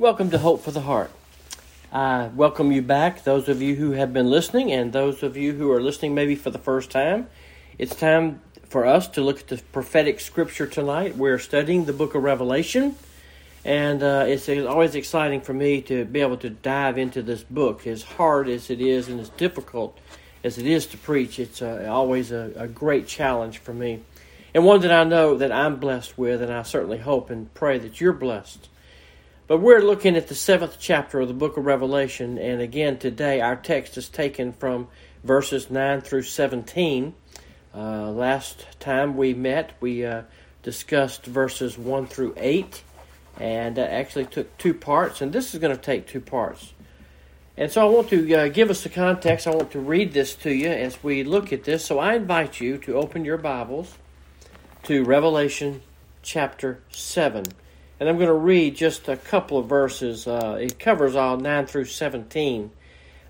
Welcome to Hope for the Heart. I welcome you back, those of you who have been listening, and those of you who are listening maybe for the first time. It's time for us to look at the prophetic scripture tonight. We're studying the book of Revelation, and uh, it's always exciting for me to be able to dive into this book. As hard as it is and as difficult as it is to preach, it's uh, always a, a great challenge for me, and one that I know that I'm blessed with, and I certainly hope and pray that you're blessed. But we're looking at the seventh chapter of the book of Revelation, and again today our text is taken from verses 9 through 17. Uh, last time we met, we uh, discussed verses 1 through 8, and that actually took two parts, and this is going to take two parts. And so I want to uh, give us the context. I want to read this to you as we look at this. So I invite you to open your Bibles to Revelation chapter 7. And I'm going to read just a couple of verses. Uh, it covers all 9 through 17,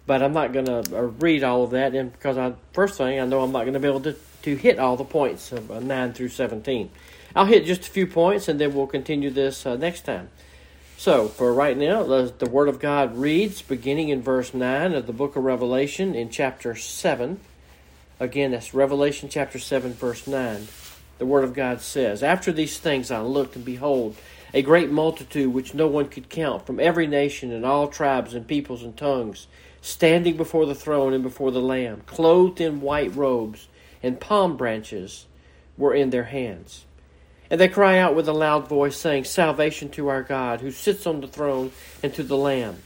but I'm not going to uh, read all of that and because I, first thing, I know I'm not going to be able to, to hit all the points of uh, 9 through 17. I'll hit just a few points and then we'll continue this uh, next time. So, for right now, the Word of God reads, beginning in verse 9 of the book of Revelation in chapter 7. Again, that's Revelation chapter 7, verse 9. The Word of God says, After these things I looked, and behold, a great multitude which no one could count, from every nation and all tribes and peoples and tongues, standing before the throne and before the Lamb, clothed in white robes, and palm branches were in their hands. And they cry out with a loud voice, saying, Salvation to our God, who sits on the throne, and to the Lamb.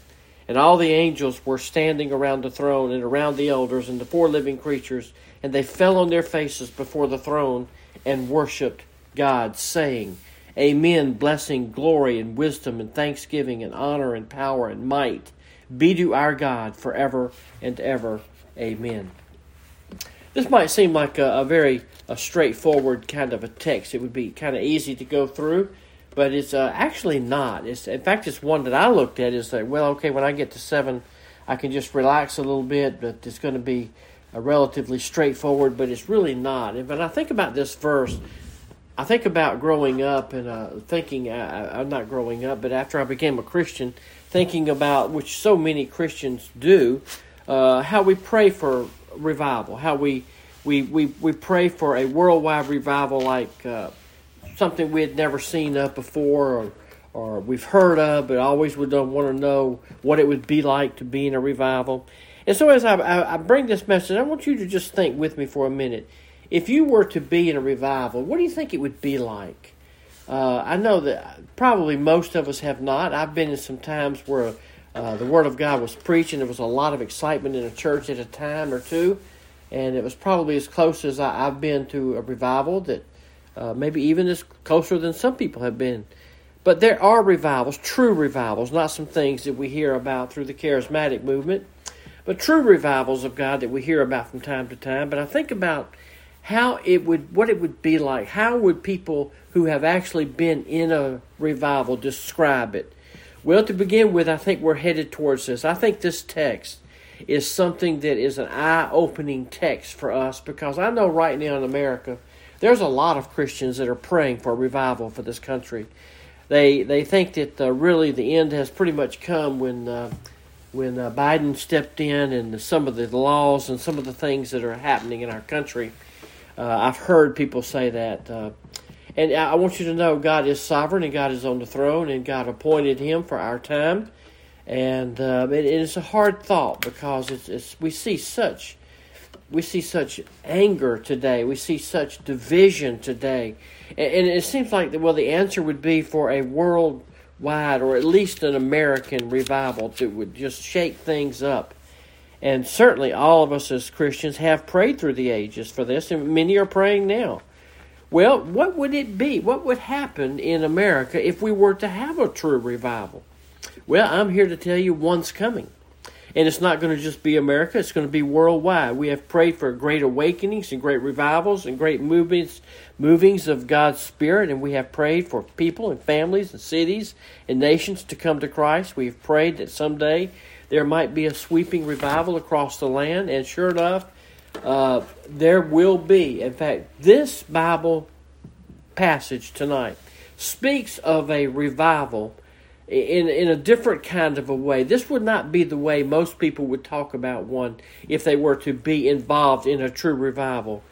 And all the angels were standing around the throne, and around the elders, and the four living creatures, and they fell on their faces before the throne, and worshipped God, saying, Amen. Blessing, glory, and wisdom, and thanksgiving, and honor, and power, and might be to our God forever and ever. Amen. This might seem like a, a very a straightforward kind of a text. It would be kind of easy to go through, but it's uh, actually not. It's in fact, it's one that I looked at. Is that well, okay? When I get to seven, I can just relax a little bit, but it's going to be a relatively straightforward. But it's really not. And when I think about this verse, I think about growing up and uh, thinking, uh, I'm not growing up, but after I became a Christian, thinking about, which so many Christians do, uh, how we pray for revival, how we, we, we, we pray for a worldwide revival like uh, something we had never seen up before or, or we've heard of, but always would want to know what it would be like to be in a revival. And so as I, I, I bring this message, I want you to just think with me for a minute if you were to be in a revival, what do you think it would be like? Uh, I know that probably most of us have not. I've been in some times where uh, the Word of God was preached and there was a lot of excitement in a church at a time or two, and it was probably as close as I, have been to a revival that uh, maybe even as closer than some people have been. But there are revivals, true revivals, not some things that we hear about through the charismatic movement, but true revivals of God that we hear about from time to time. But I think about how it would what it would be like how would people who have actually been in a revival describe it? Well to begin with i think we're headed towards this. I think this text is something that is an eye-opening text for us because i know right now in america there's a lot of christians that are praying for a revival for this country. They they think that uh, really the end has pretty much come when uh, when uh, Biden stepped in and some of the laws and some of the things that are happening in our country uh, I've heard people say that. Uh, and I want you to know God is sovereign and God is on the throne and God appointed him for our time. And uh, it, it is a hard thought because it's, it's, we see such we see such anger today. We see such division today. And, and it seems like, well, the answer would be for a worldwide or at least an American revival that would just shake things up. And certainly all of us as Christians have prayed through the ages for this, and many are praying now. Well, what would it be? What would happen in America if we were to have a true revival? Well, I'm here to tell you one's coming. And it's not going to just be America, it's going to be worldwide. We have prayed for great awakenings and great revivals and great movements, movings of God's Spirit, and we have prayed for people and families and cities and nations to come to Christ. We have prayed that someday there might be a sweeping revival across the land, and sure enough, uh, there will be. In fact, this Bible passage tonight speaks of a revival in in a different kind of a way. This would not be the way most people would talk about one if they were to be involved in a true revival.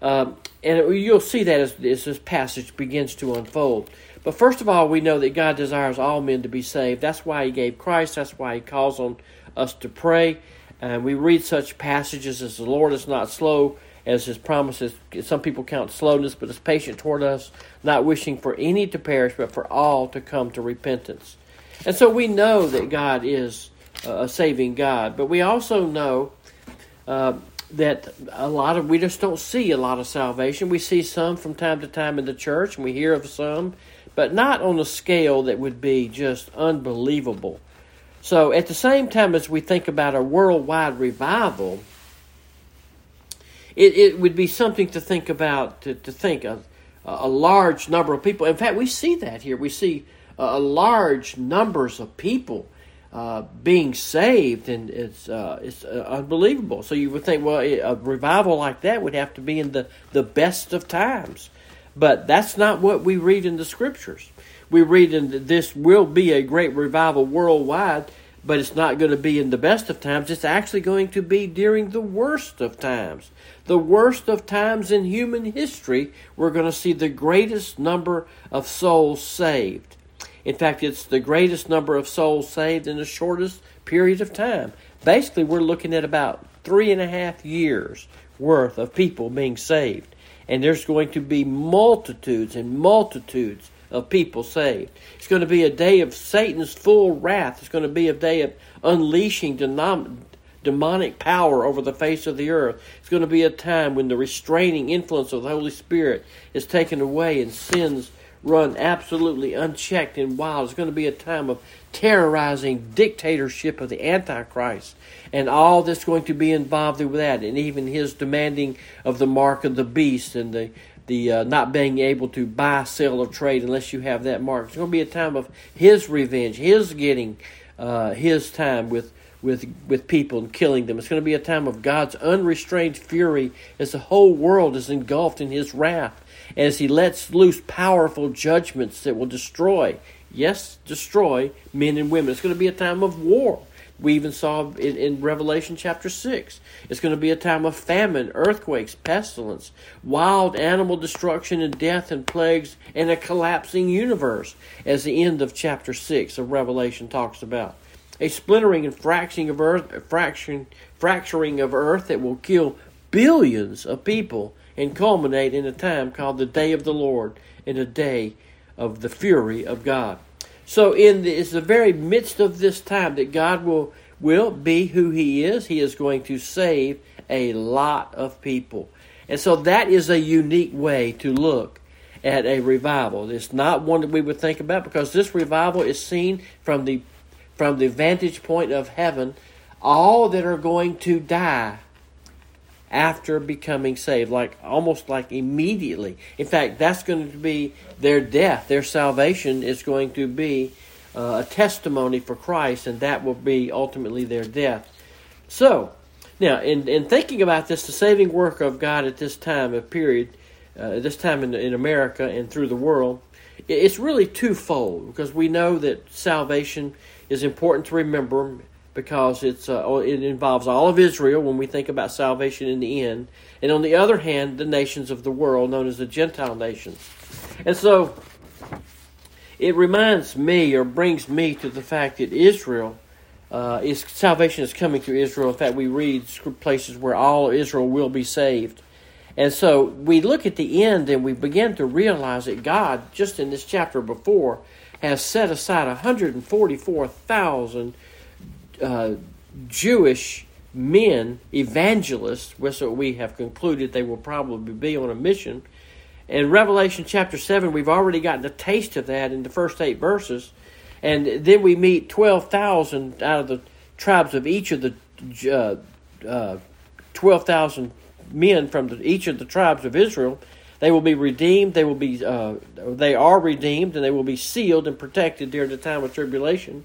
Um, and you'll see that as, as this passage begins to unfold. But first of all, we know that God desires all men to be saved. That's why He gave Christ. That's why He calls on us to pray. And we read such passages as the Lord is not slow as His promises. Some people count slowness, but is patient toward us, not wishing for any to perish, but for all to come to repentance. And so we know that God is a saving God, but we also know uh, that a lot of we just don't see a lot of salvation. We see some from time to time in the church, and we hear of some, but not on a scale that would be just unbelievable. So, at the same time as we think about a worldwide revival, it, it would be something to think about, to, to think of a large number of people. In fact, we see that here. We see a large numbers of people uh, being saved, and it's uh, it's uh, unbelievable. So you would think, well, a revival like that would have to be in the the best of times. But that's not what we read in the scriptures. We read in that this will be a great revival worldwide, but it's not going to be in the best of times. It's actually going to be during the worst of times. The worst of times in human history, we're going to see the greatest number of souls saved. In fact, it's the greatest number of souls saved in the shortest period of time. Basically, we're looking at about three and a half years worth of people being saved and there's going to be multitudes and multitudes of people saved. It's going to be a day of Satan's full wrath. It's going to be a day of unleashing demonic power over the face of the earth. It's going to be a time when the restraining influence of the Holy Spirit is taken away and sins run absolutely unchecked and wild. It's going to be a time of terrorizing dictatorship of the Antichrist and all that's going to be involved with that, and even his demanding of the mark of the beast and the the uh, not being able to buy, sell, or trade unless you have that mark. It's going to be a time of his revenge, his getting uh, his time with with with people and killing them. It's going to be a time of God's unrestrained fury as the whole world is engulfed in His wrath, as He lets loose powerful judgments that will destroy, yes, destroy men and women. It's going to be a time of war. We even saw in, in Revelation chapter 6. It's going to be a time of famine, earthquakes, pestilence, wild animal destruction, and death and plagues, and a collapsing universe, as the end of chapter 6 of Revelation talks about a splintering and fracturing of earth, fraction, fracturing of earth that will kill billions of people and culminate in a time called the day of the Lord, in a day of the fury of God. So, in the, it's the very midst of this time that God will will be who He is. He is going to save a lot of people, and so that is a unique way to look at a revival. It's not one that we would think about because this revival is seen from the from the vantage point of heaven, all that are going to die after becoming saved, like almost like immediately. In fact, that's going to be their death. Their salvation is going to be uh, a testimony for Christ, and that will be ultimately their death. So, now, in, in thinking about this, the saving work of God at this time of period, uh, this time in, in America and through the world, it's really twofold because we know that salvation is important to remember because it's uh, it involves all of Israel when we think about salvation in the end, and on the other hand, the nations of the world known as the Gentile nations. And so it reminds me or brings me to the fact that Israel uh, is salvation is coming through Israel. In fact, we read places where all Israel will be saved. And so we look at the end and we begin to realize that God, just in this chapter before, has set aside 144,000 uh, Jewish men, evangelists, which we have concluded they will probably be on a mission. In Revelation chapter 7, we've already gotten a taste of that in the first eight verses. And then we meet 12,000 out of the tribes of each of the uh, uh, 12,000 men from the, each of the tribes of Israel they will be redeemed. They will be. Uh, they are redeemed, and they will be sealed and protected during the time of tribulation.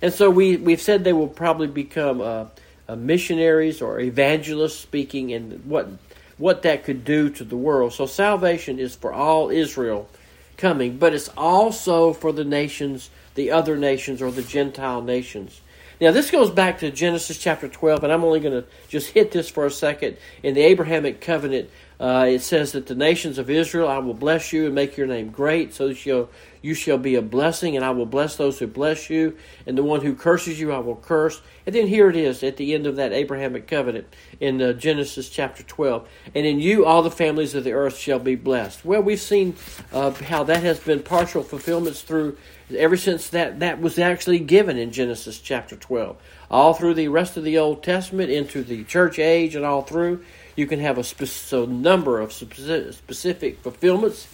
And so we we've said they will probably become uh, uh, missionaries or evangelists, speaking and what what that could do to the world. So salvation is for all Israel coming, but it's also for the nations the other nations or the Gentile nations. Now, this goes back to Genesis chapter 12, and I'm only going to just hit this for a second. In the Abrahamic covenant, uh, it says that the nations of Israel, I will bless you and make your name great, so shall you shall be a blessing, and I will bless those who bless you, and the one who curses you I will curse. And then here it is at the end of that Abrahamic covenant in uh, Genesis chapter 12. And in you all the families of the earth shall be blessed. Well, we've seen uh, how that has been partial fulfillments through ever since that, that was actually given in Genesis chapter 12. All through the rest of the Old Testament, into the church age, and all through, you can have a, spe- a number of specific fulfillments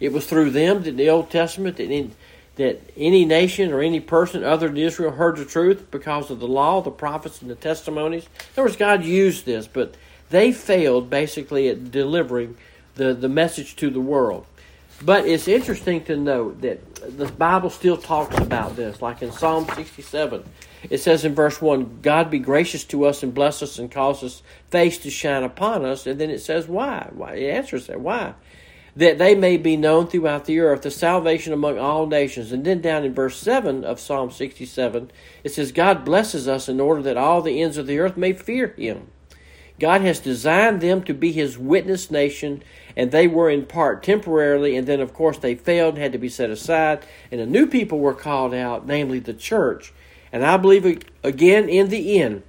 it was through them that the Old Testament that, in, that any nation or any person other than Israel heard the truth because of the law, the prophets, and the testimonies. In other words, God used this, but they failed basically at delivering the, the message to the world. But it's interesting to note that the Bible still talks about this, like in Psalm 67. It says in verse 1, God be gracious to us and bless us and cause his face to shine upon us. And then it says, why? Why? It answers that. Why? that they may be known throughout the earth, the salvation among all nations. And then down in verse 7 of Psalm 67, it says, God blesses us in order that all the ends of the earth may fear him. God has designed them to be his witness nation, and they were in part temporarily, and then, of course, they failed and had to be set aside, and a new people were called out, namely the church. And I believe, again, in the end,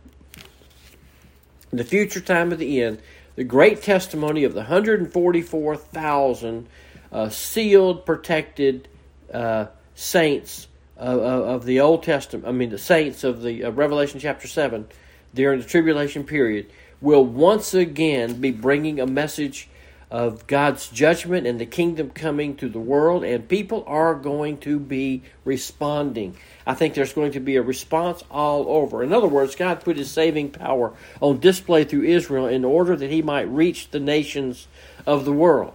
the future time of the end, the great testimony of the 144,000 uh, sealed, protected uh, saints of, of, the Old Testament, I mean, the saints of the uh, Revelation chapter 7 during the tribulation period, will once again be bringing a message of God's judgment and the kingdom coming to the world, and people are going to be responding. I think there's going to be a response all over. In other words, God put his saving power on display through Israel in order that he might reach the nations of the world.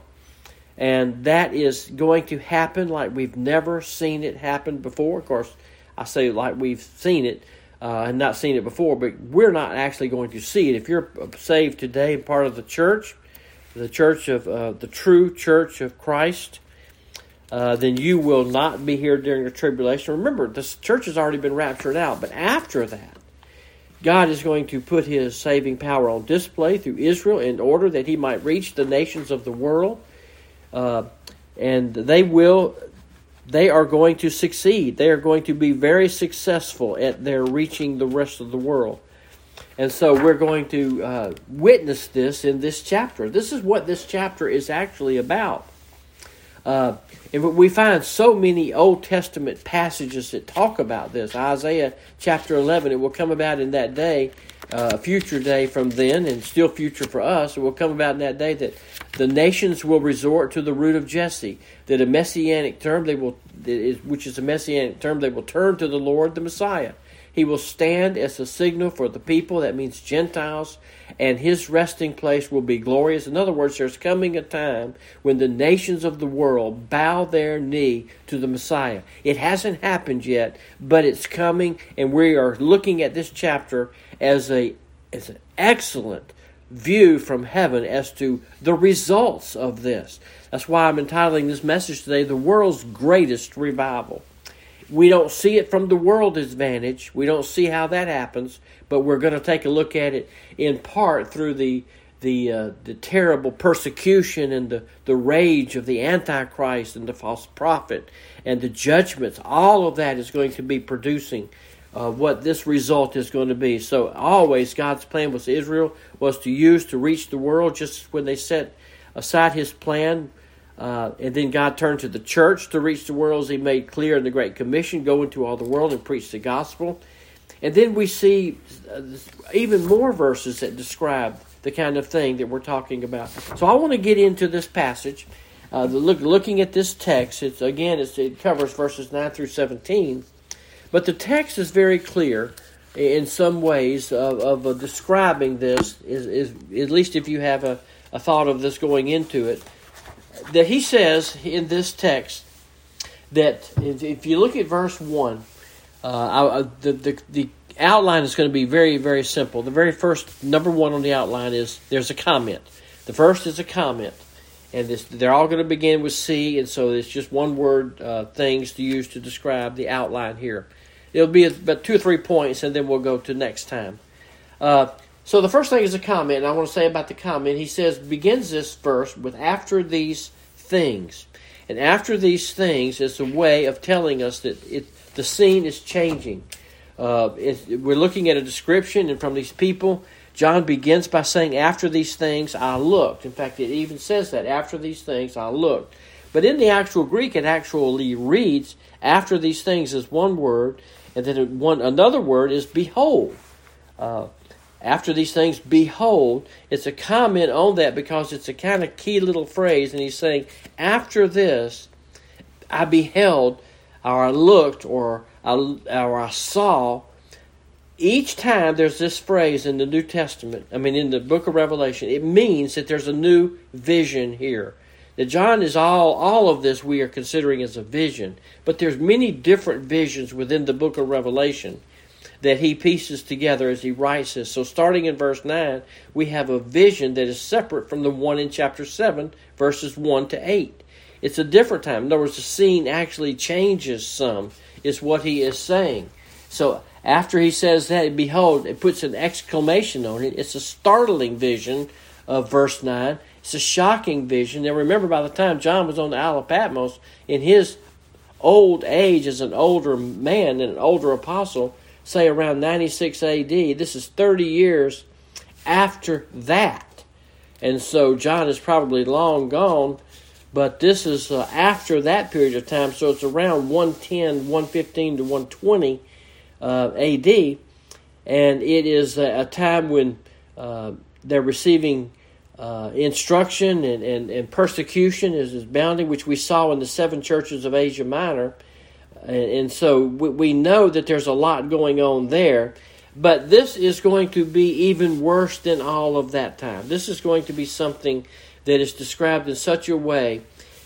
And that is going to happen like we've never seen it happen before. Of course, I say like we've seen it uh, and not seen it before, but we're not actually going to see it. If you're saved today and part of the church, the church of uh, the true church of Christ, uh, then you will not be here during the tribulation. Remember, this church has already been raptured out, but after that, God is going to put his saving power on display through Israel in order that he might reach the nations of the world. Uh, and they will, they are going to succeed. They are going to be very successful at their reaching the rest of the world. And so we're going to uh, witness this in this chapter. This is what this chapter is actually about. Uh, and we find so many Old Testament passages that talk about this. Isaiah chapter 11, it will come about in that day, uh, a future day from then, and still future for us. It will come about in that day that the nations will resort to the root of Jesse. That a messianic term, they will, which is a messianic term, they will turn to the Lord, the Messiah. He will stand as a signal for the people, that means Gentiles, and his resting place will be glorious. In other words, there's coming a time when the nations of the world bow their knee to the Messiah. It hasn't happened yet, but it's coming, and we are looking at this chapter as a as an excellent view from heaven as to the results of this. That's why I'm entitling this message today, The World's Greatest Revival. We don't see it from the world's vantage. We don't see how that happens, but we're going to take a look at it in part through the the uh, the terrible persecution and the, the rage of the antichrist and the false prophet and the judgments all of that is going to be producing uh, what this result is going to be so always god's plan with israel was to use to reach the world just when they set aside his plan uh, and then God turned to the church to reach the world as He made clear in the Great Commission go into all the world and preach the gospel. And then we see uh, even more verses that describe the kind of thing that we're talking about. So I want to get into this passage. Uh, look, looking at this text, it's again it's, it covers verses nine through seventeen, but the text is very clear in some ways of, of uh, describing this. Is, is at least if you have a, a thought of this going into it that he says in this text that if you look at verse 1, uh, the, the, the outline is going to be very, very simple. The very first, number one on the outline is there's a comment. The first is a comment. And this, they're all going to begin with C, and so it's just one word uh, things to use to describe the outline here. It'll be about two or three points, and then we'll go to next time. Uh, so the first thing is a comment, and I want to say about the comment. He says begins this verse with "after these things," and after these things is a way of telling us that it, the scene is changing. Uh, it, we're looking at a description, and from these people, John begins by saying, After these things I looked. In fact, it even says that, After these things I looked. But in the actual Greek, it actually reads, After these things is one word, and then one another word is behold. Uh, after these things, behold. It's a comment on that because it's a kind of key little phrase, and he's saying, After this, I beheld, or I looked, or I, or I saw each time there's this phrase in the New Testament, I mean, in the book of Revelation, it means that there's a new vision here. That John is all, all of this we are considering as a vision, but there's many different visions within the book of Revelation that he pieces together as he writes this. So, starting in verse 9, we have a vision that is separate from the one in chapter 7, verses 1 to 8. It's a different time. In other words, the scene actually changes some, is what he is saying. So, after he says that, behold, it puts an exclamation on it. It's a startling vision of verse 9. It's a shocking vision. Now remember, by the time John was on the Isle of Patmos, in his old age as an older man and an older apostle, say around 96 AD, this is 30 years after that. And so John is probably long gone, but this is uh, after that period of time, so it's around 110, 115 to 120 uh, AD, and it is a, a time when uh, they're receiving uh, instruction and, and, and persecution is, is bounding, which we saw in the seven churches of Asia Minor. And, and so we, we know that there's a lot going on there. But this is going to be even worse than all of that time. This is going to be something that is described in such a way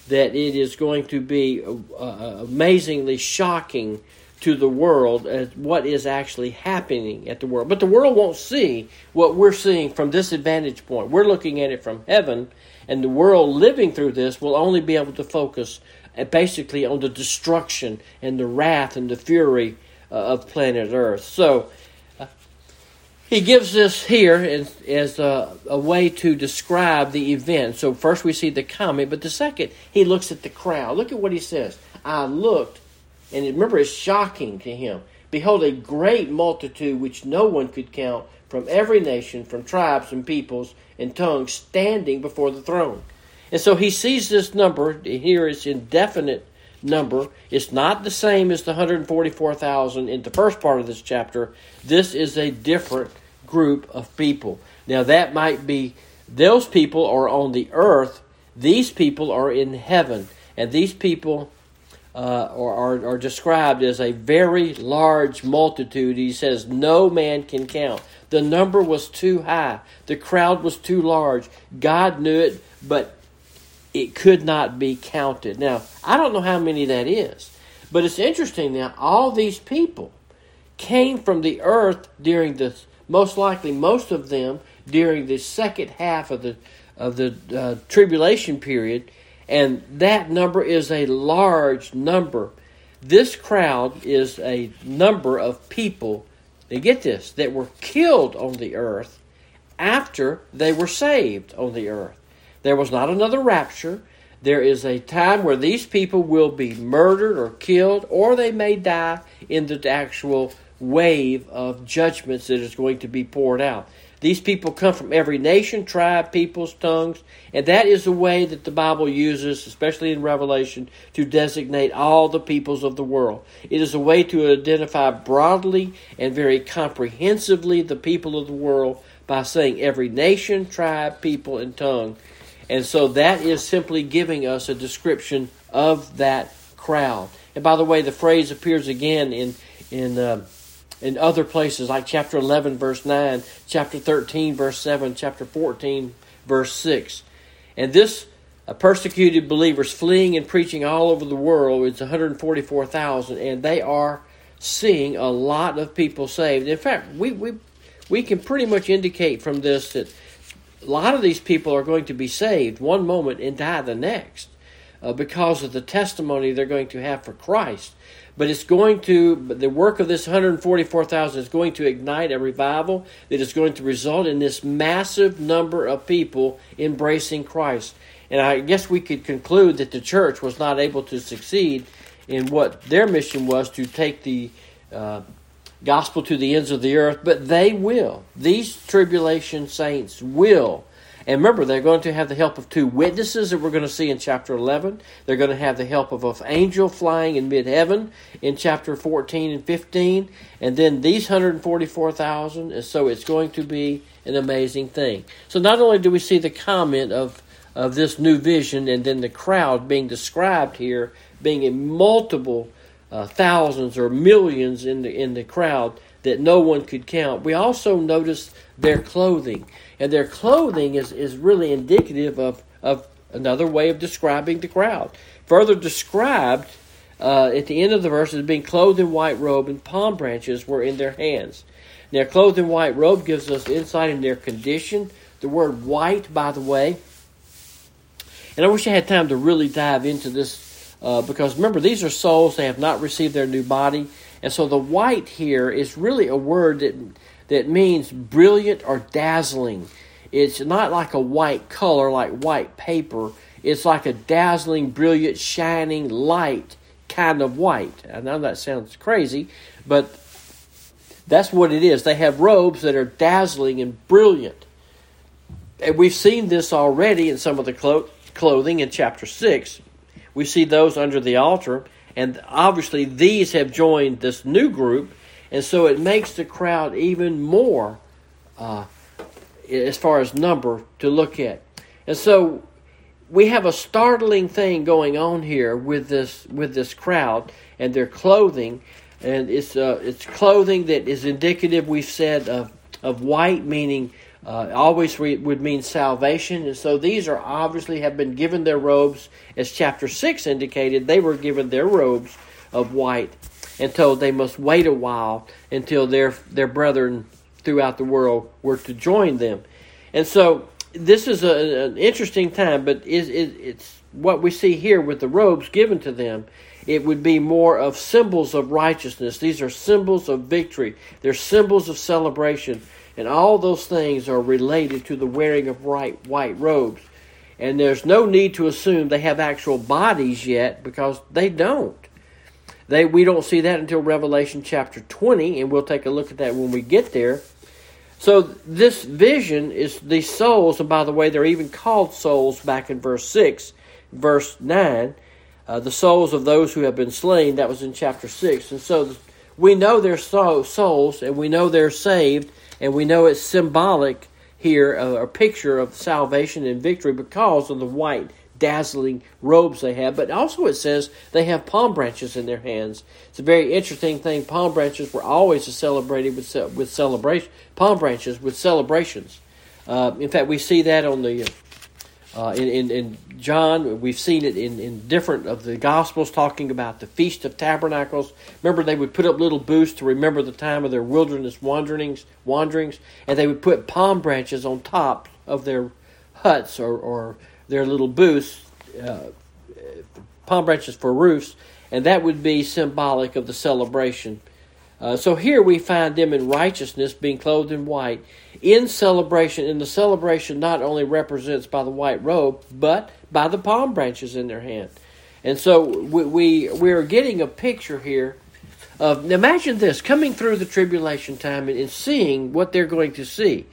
that it is going to be uh, amazingly shocking to the world as what is actually happening at the world. But the world won't see what we're seeing from this vantage point. We're looking at it from heaven, and the world living through this will only be able to focus uh, basically on the destruction and the wrath and the fury uh, of planet Earth. So uh, he gives this here as, as a, a, way to describe the event. So first we see the comment, but the second he looks at the crowd. Look at what he says. I looked and remember, it's shocking to him. Behold, a great multitude which no one could count from every nation, from tribes and peoples and tongues, standing before the throne. And so he sees this number. Here it's indefinite number. It's not the same as the 144,000 in the first part of this chapter. This is a different group of people. Now, that might be those people are on the earth, these people are in heaven. And these people uh, or are, are described as a very large multitude. He says no man can count. The number was too high. The crowd was too large. God knew it, but it could not be counted. Now, I don't know how many that is, but it's interesting now. All these people came from the earth during the most likely most of them during the second half of the of the uh, tribulation period and that number is a large number. This crowd is a number of people, they get this, that were killed on the earth after they were saved on the earth. There was not another rapture. There is a time where these people will be murdered or killed, or they may die in the actual wave of judgments that is going to be poured out. These people come from every nation, tribe, peoples, tongues, and that is the way that the Bible uses, especially in Revelation, to designate all the peoples of the world. It is a way to identify broadly and very comprehensively the people of the world by saying every nation, tribe, people, and tongue. And so that is simply giving us a description of that crowd. And by the way, the phrase appears again in in uh, in other places like chapter 11 verse 9 chapter 13 verse 7 chapter 14 verse 6 and this persecuted believers fleeing and preaching all over the world. It's 144000 and they are seeing a lot of people saved. In fact we, we, we can pretty much indicate from this that a lot of these people are going to be saved one moment and die the next uh, because of the testimony they're going to have for Christ. But it's going to, the work of this 144,000 is going to ignite a revival that is going to result in this massive number of people embracing Christ. And I guess we could conclude that the church was not able to succeed in what their mission was to take the uh, gospel to the ends of the earth, but they will. These tribulation saints will and remember, they're going to have the help of two witnesses that we're going to see in chapter 11. They're going to have the help of an angel flying in mid heaven in chapter 14 and 15. And then these 144,000. And so it's going to be an amazing thing. So not only do we see the comment of, of this new vision and then the crowd being described here being in multiple uh, thousands or millions in the, in the crowd that no one could count, we also notice their clothing. And their clothing is, is really indicative of, of another way of describing the crowd. Further described uh, at the end of the verse as being clothed in white robe and palm branches were in their hands. Now, clothed in white robe gives us insight in their condition. The word white, by the way, and I wish I had time to really dive into this uh, because remember, these are souls, they have not received their new body. And so the white here is really a word that that means brilliant or dazzling. It's not like a white color, like white paper. It's like a dazzling, brilliant, shining light kind of white. I know that sounds crazy, but that's what it is. They have robes that are dazzling and brilliant. And we've seen this already in some of the clo- clothing in chapter 6. We see those under the altar, and obviously these have joined this new group and so it makes the crowd even more, uh, as far as number, to look at. And so we have a startling thing going on here with this with this crowd and their clothing, and it's uh, it's clothing that is indicative. We've said of of white, meaning uh, always re- would mean salvation, and so these are obviously have been given their robes, as chapter six indicated. They were given their robes of white and told they must wait a while until their their brethren throughout the world were to join them. And so this is a, an interesting time, but is it, it's what we see here with the robes given to them. It would be more of symbols of righteousness. These are symbols of victory. They're symbols of celebration, and all those things are related to the wearing of white white robes. And there's no need to assume they have actual bodies yet because they don't. They we don't see that until Revelation chapter 20, and we'll take a look at that when we get there. So this vision is these souls, and by the way, they're even called souls back in verse 6, verse 9. Uh, the souls of those who have been slain, that was in chapter 6. And so we know they're souls, and we know they're saved, and we know it's symbolic here, a picture of salvation and victory because of the white dazzling robes they have, but also it says they have palm branches in their hands. It's a very interesting thing. Palm branches were always celebrated with with celebration. Palm branches with celebrations. Uh, in fact, we see that on the uh, in, in, in John. We've seen it in, in different of the Gospels talking about the Feast of Tabernacles. Remember, they would put up little booths to remember the time of their wilderness wanderings, wanderings, and they would put palm branches on top of their huts or, or their little booths, uh, palm branches for roofs, and that would be symbolic of the celebration. Uh, so here we find them in righteousness, being clothed in white, in celebration. And the celebration not only represents by the white robe, but by the palm branches in their hand. And so we, we we're getting a picture here of imagine this coming through the tribulation time and, and seeing what they're going to see.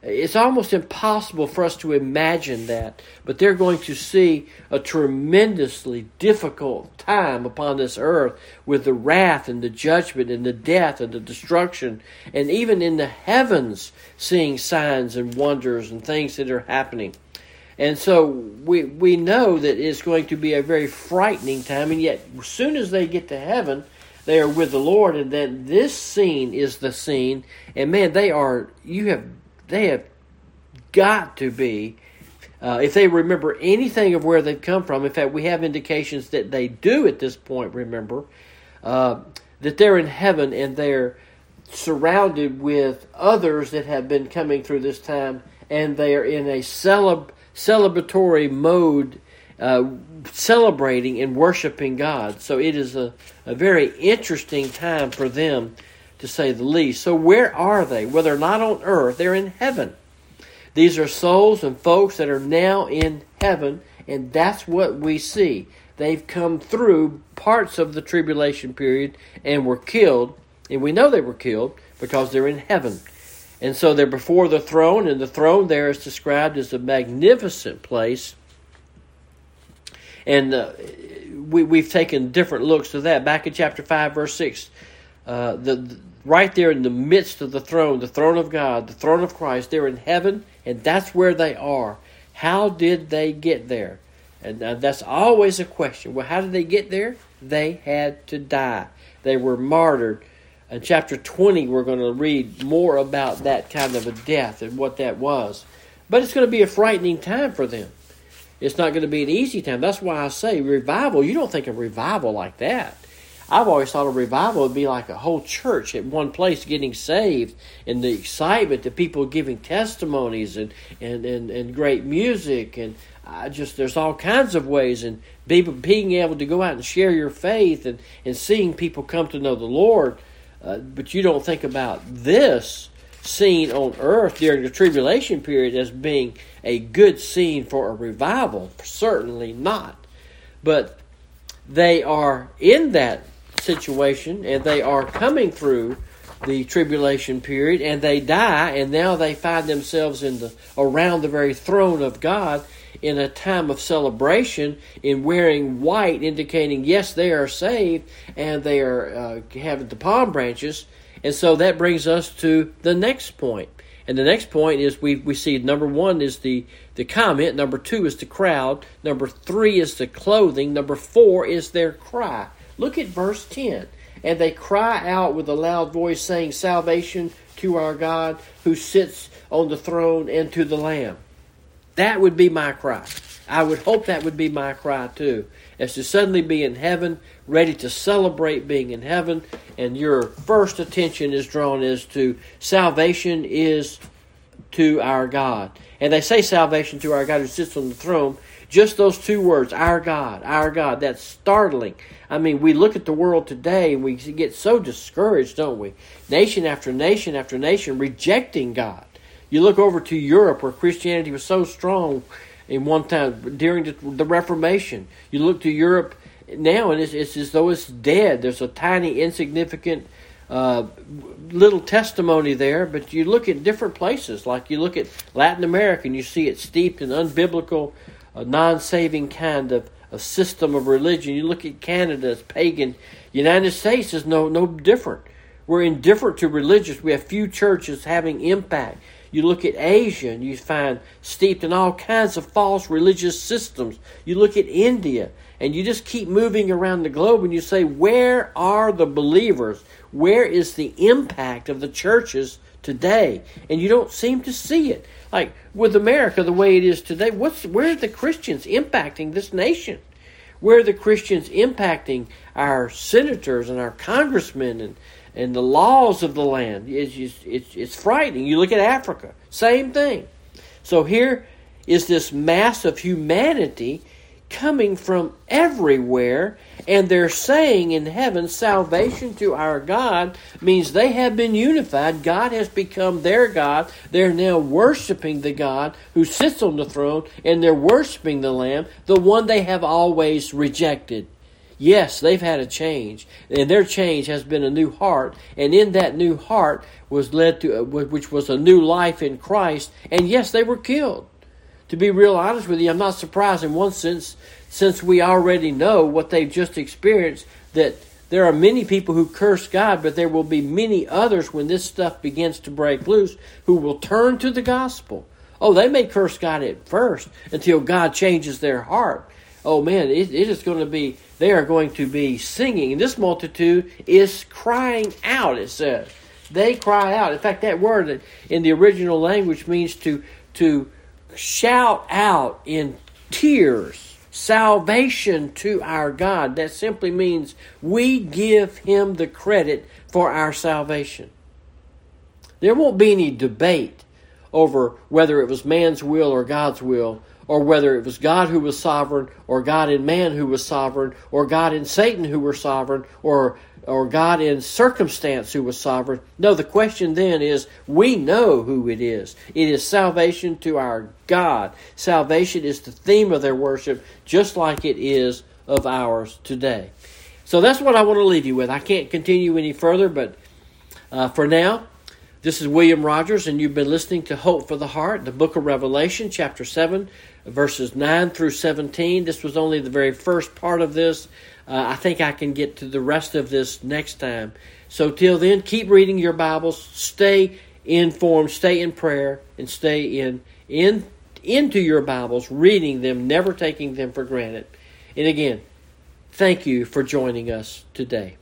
It's almost impossible for us to imagine that, but they're going to see a tremendously difficult time upon this earth with the wrath and the judgment and the death and the destruction, and even in the heavens, seeing signs and wonders and things that are happening. And so we we know that it's going to be a very frightening time, and yet as soon as they get to heaven, they are with the Lord, and then this scene is the scene. And man, they are you have they have got to be, uh, if they remember anything of where they've come from. In fact, we have indications that they do at this point remember uh, that they're in heaven and they're surrounded with others that have been coming through this time, and they are in a celeb- celebratory mode, uh, celebrating and worshiping God. So it is a, a very interesting time for them, to say the least. So, where are they? Well, they're not on earth, they're in heaven. These are souls and folks that are now in heaven, and that's what we see. They've come through parts of the tribulation period and were killed, and we know they were killed because they're in heaven. And so they're before the throne, and the throne there is described as a magnificent place. And uh, we, we've taken different looks to that. Back in chapter 5, verse 6, uh, the, the, right there in the midst of the throne, the throne of God, the throne of Christ, they're in heaven, and that's where they are. How did they get there? And uh, that's always a question. Well, how did they get there? They had to die. They were martyred. In chapter 20, we're going to read more about that kind of a death and what that was. But it's going to be a frightening time for them. It's not going to be an easy time. That's why I say revival. You don't think of revival like that. I've always thought a revival would be like a whole church at one place getting saved and the excitement, the people giving testimonies and, and, and, and great music and I just there's all kinds of ways and people being able to go out and share your faith and, and seeing people come to know the Lord. Uh, but you don't think about this scene on earth during the tribulation period as being a good scene for a revival. Certainly not. But they are in that situation and they are coming through the tribulation period and they die and now they find themselves in the around the very throne of God in a time of celebration in wearing white, indicating, yes, they are saved and they are uh, having the palm branches. And so that brings us to the next point. And the next point is we, we see number one is the, the comment, number two is the crowd, number three is the clothing, number four is their cry. Look at verse 10. And they cry out with a loud voice, saying, Salvation to our God who sits on the throne and to the Lamb. That would be my cry. I would hope that would be my cry too. As to suddenly be in heaven, ready to celebrate being in heaven, and your first attention is drawn as to salvation is to our God. And they say salvation to our God who sits on the throne. Just those two words, our God, our God. That's startling. I mean, we look at the world today and we get so discouraged, don't we? Nation after nation after nation rejecting God. You look over to Europe where Christianity was so strong in one time during the, Reformation. You look to Europe now and it's, it's as though it's dead. There's a tiny, insignificant uh, little testimony there, but you look at different places, like you look at Latin America and you see it steeped in unbiblical, uh, non saving kind of a system of religion. You look at Canada, it's pagan. United States is no, no different. We're indifferent to religious. We have few churches having impact. You look at Asia and you find steeped in all kinds of false religious systems. You look at India and you just keep moving around the globe and you say, where are the believers? Where is the impact of the churches today? And you don't seem to see it. Like with America the way it is today, what's where are the Christians impacting this nation? Where are the Christians impacting our senators and our congressmen and and the laws of the land. It's, just, it's, it's frightening. You look at Africa, same thing. So here is this mass of humanity coming from everywhere, and they're saying in heaven, salvation to our God means they have been unified. God has become their God. They're now worshiping the God who sits on the throne, and they're worshiping the Lamb, the one they have always rejected. Yes, they've had a change, and their change has been a new heart, and in that new heart was led to, uh, which was a new life in Christ, and yes, they were killed. To be real honest with you, I'm not surprised in one sense, since we already know what they've just experienced, that there are many people who curse God, but there will be many others when this stuff begins to break loose who will turn to the gospel. Oh, they may curse God at first until God changes their heart. Oh man, it, it is going to be they are going to be singing. And this multitude is crying out, it says. They cry out. In fact, that word in the original language means to, to shout out in tears salvation to our God. That simply means we give Him the credit for our salvation. There won't be any debate over whether it was man's will or God's will, or whether it was God who was sovereign, or God and man who was sovereign, or God and Satan who were sovereign, or or God in circumstance who was sovereign. No, the question then is we know who it is. It is salvation to our God. Salvation is the theme of their worship, just like it is of ours today. So that's what I want to leave you with. I can't continue any further, but uh, for now, this is William Rogers, and you've been listening to Hope for the Heart, the book of Revelation, chapter 7, verses 9 through 17. This was only the very first part of this. Uh, I think I can get to the rest of this next time. So, till then, keep reading your Bibles, stay informed, stay in prayer, and stay in, in into your Bibles, reading them, never taking them for granted. And again, thank you for joining us today.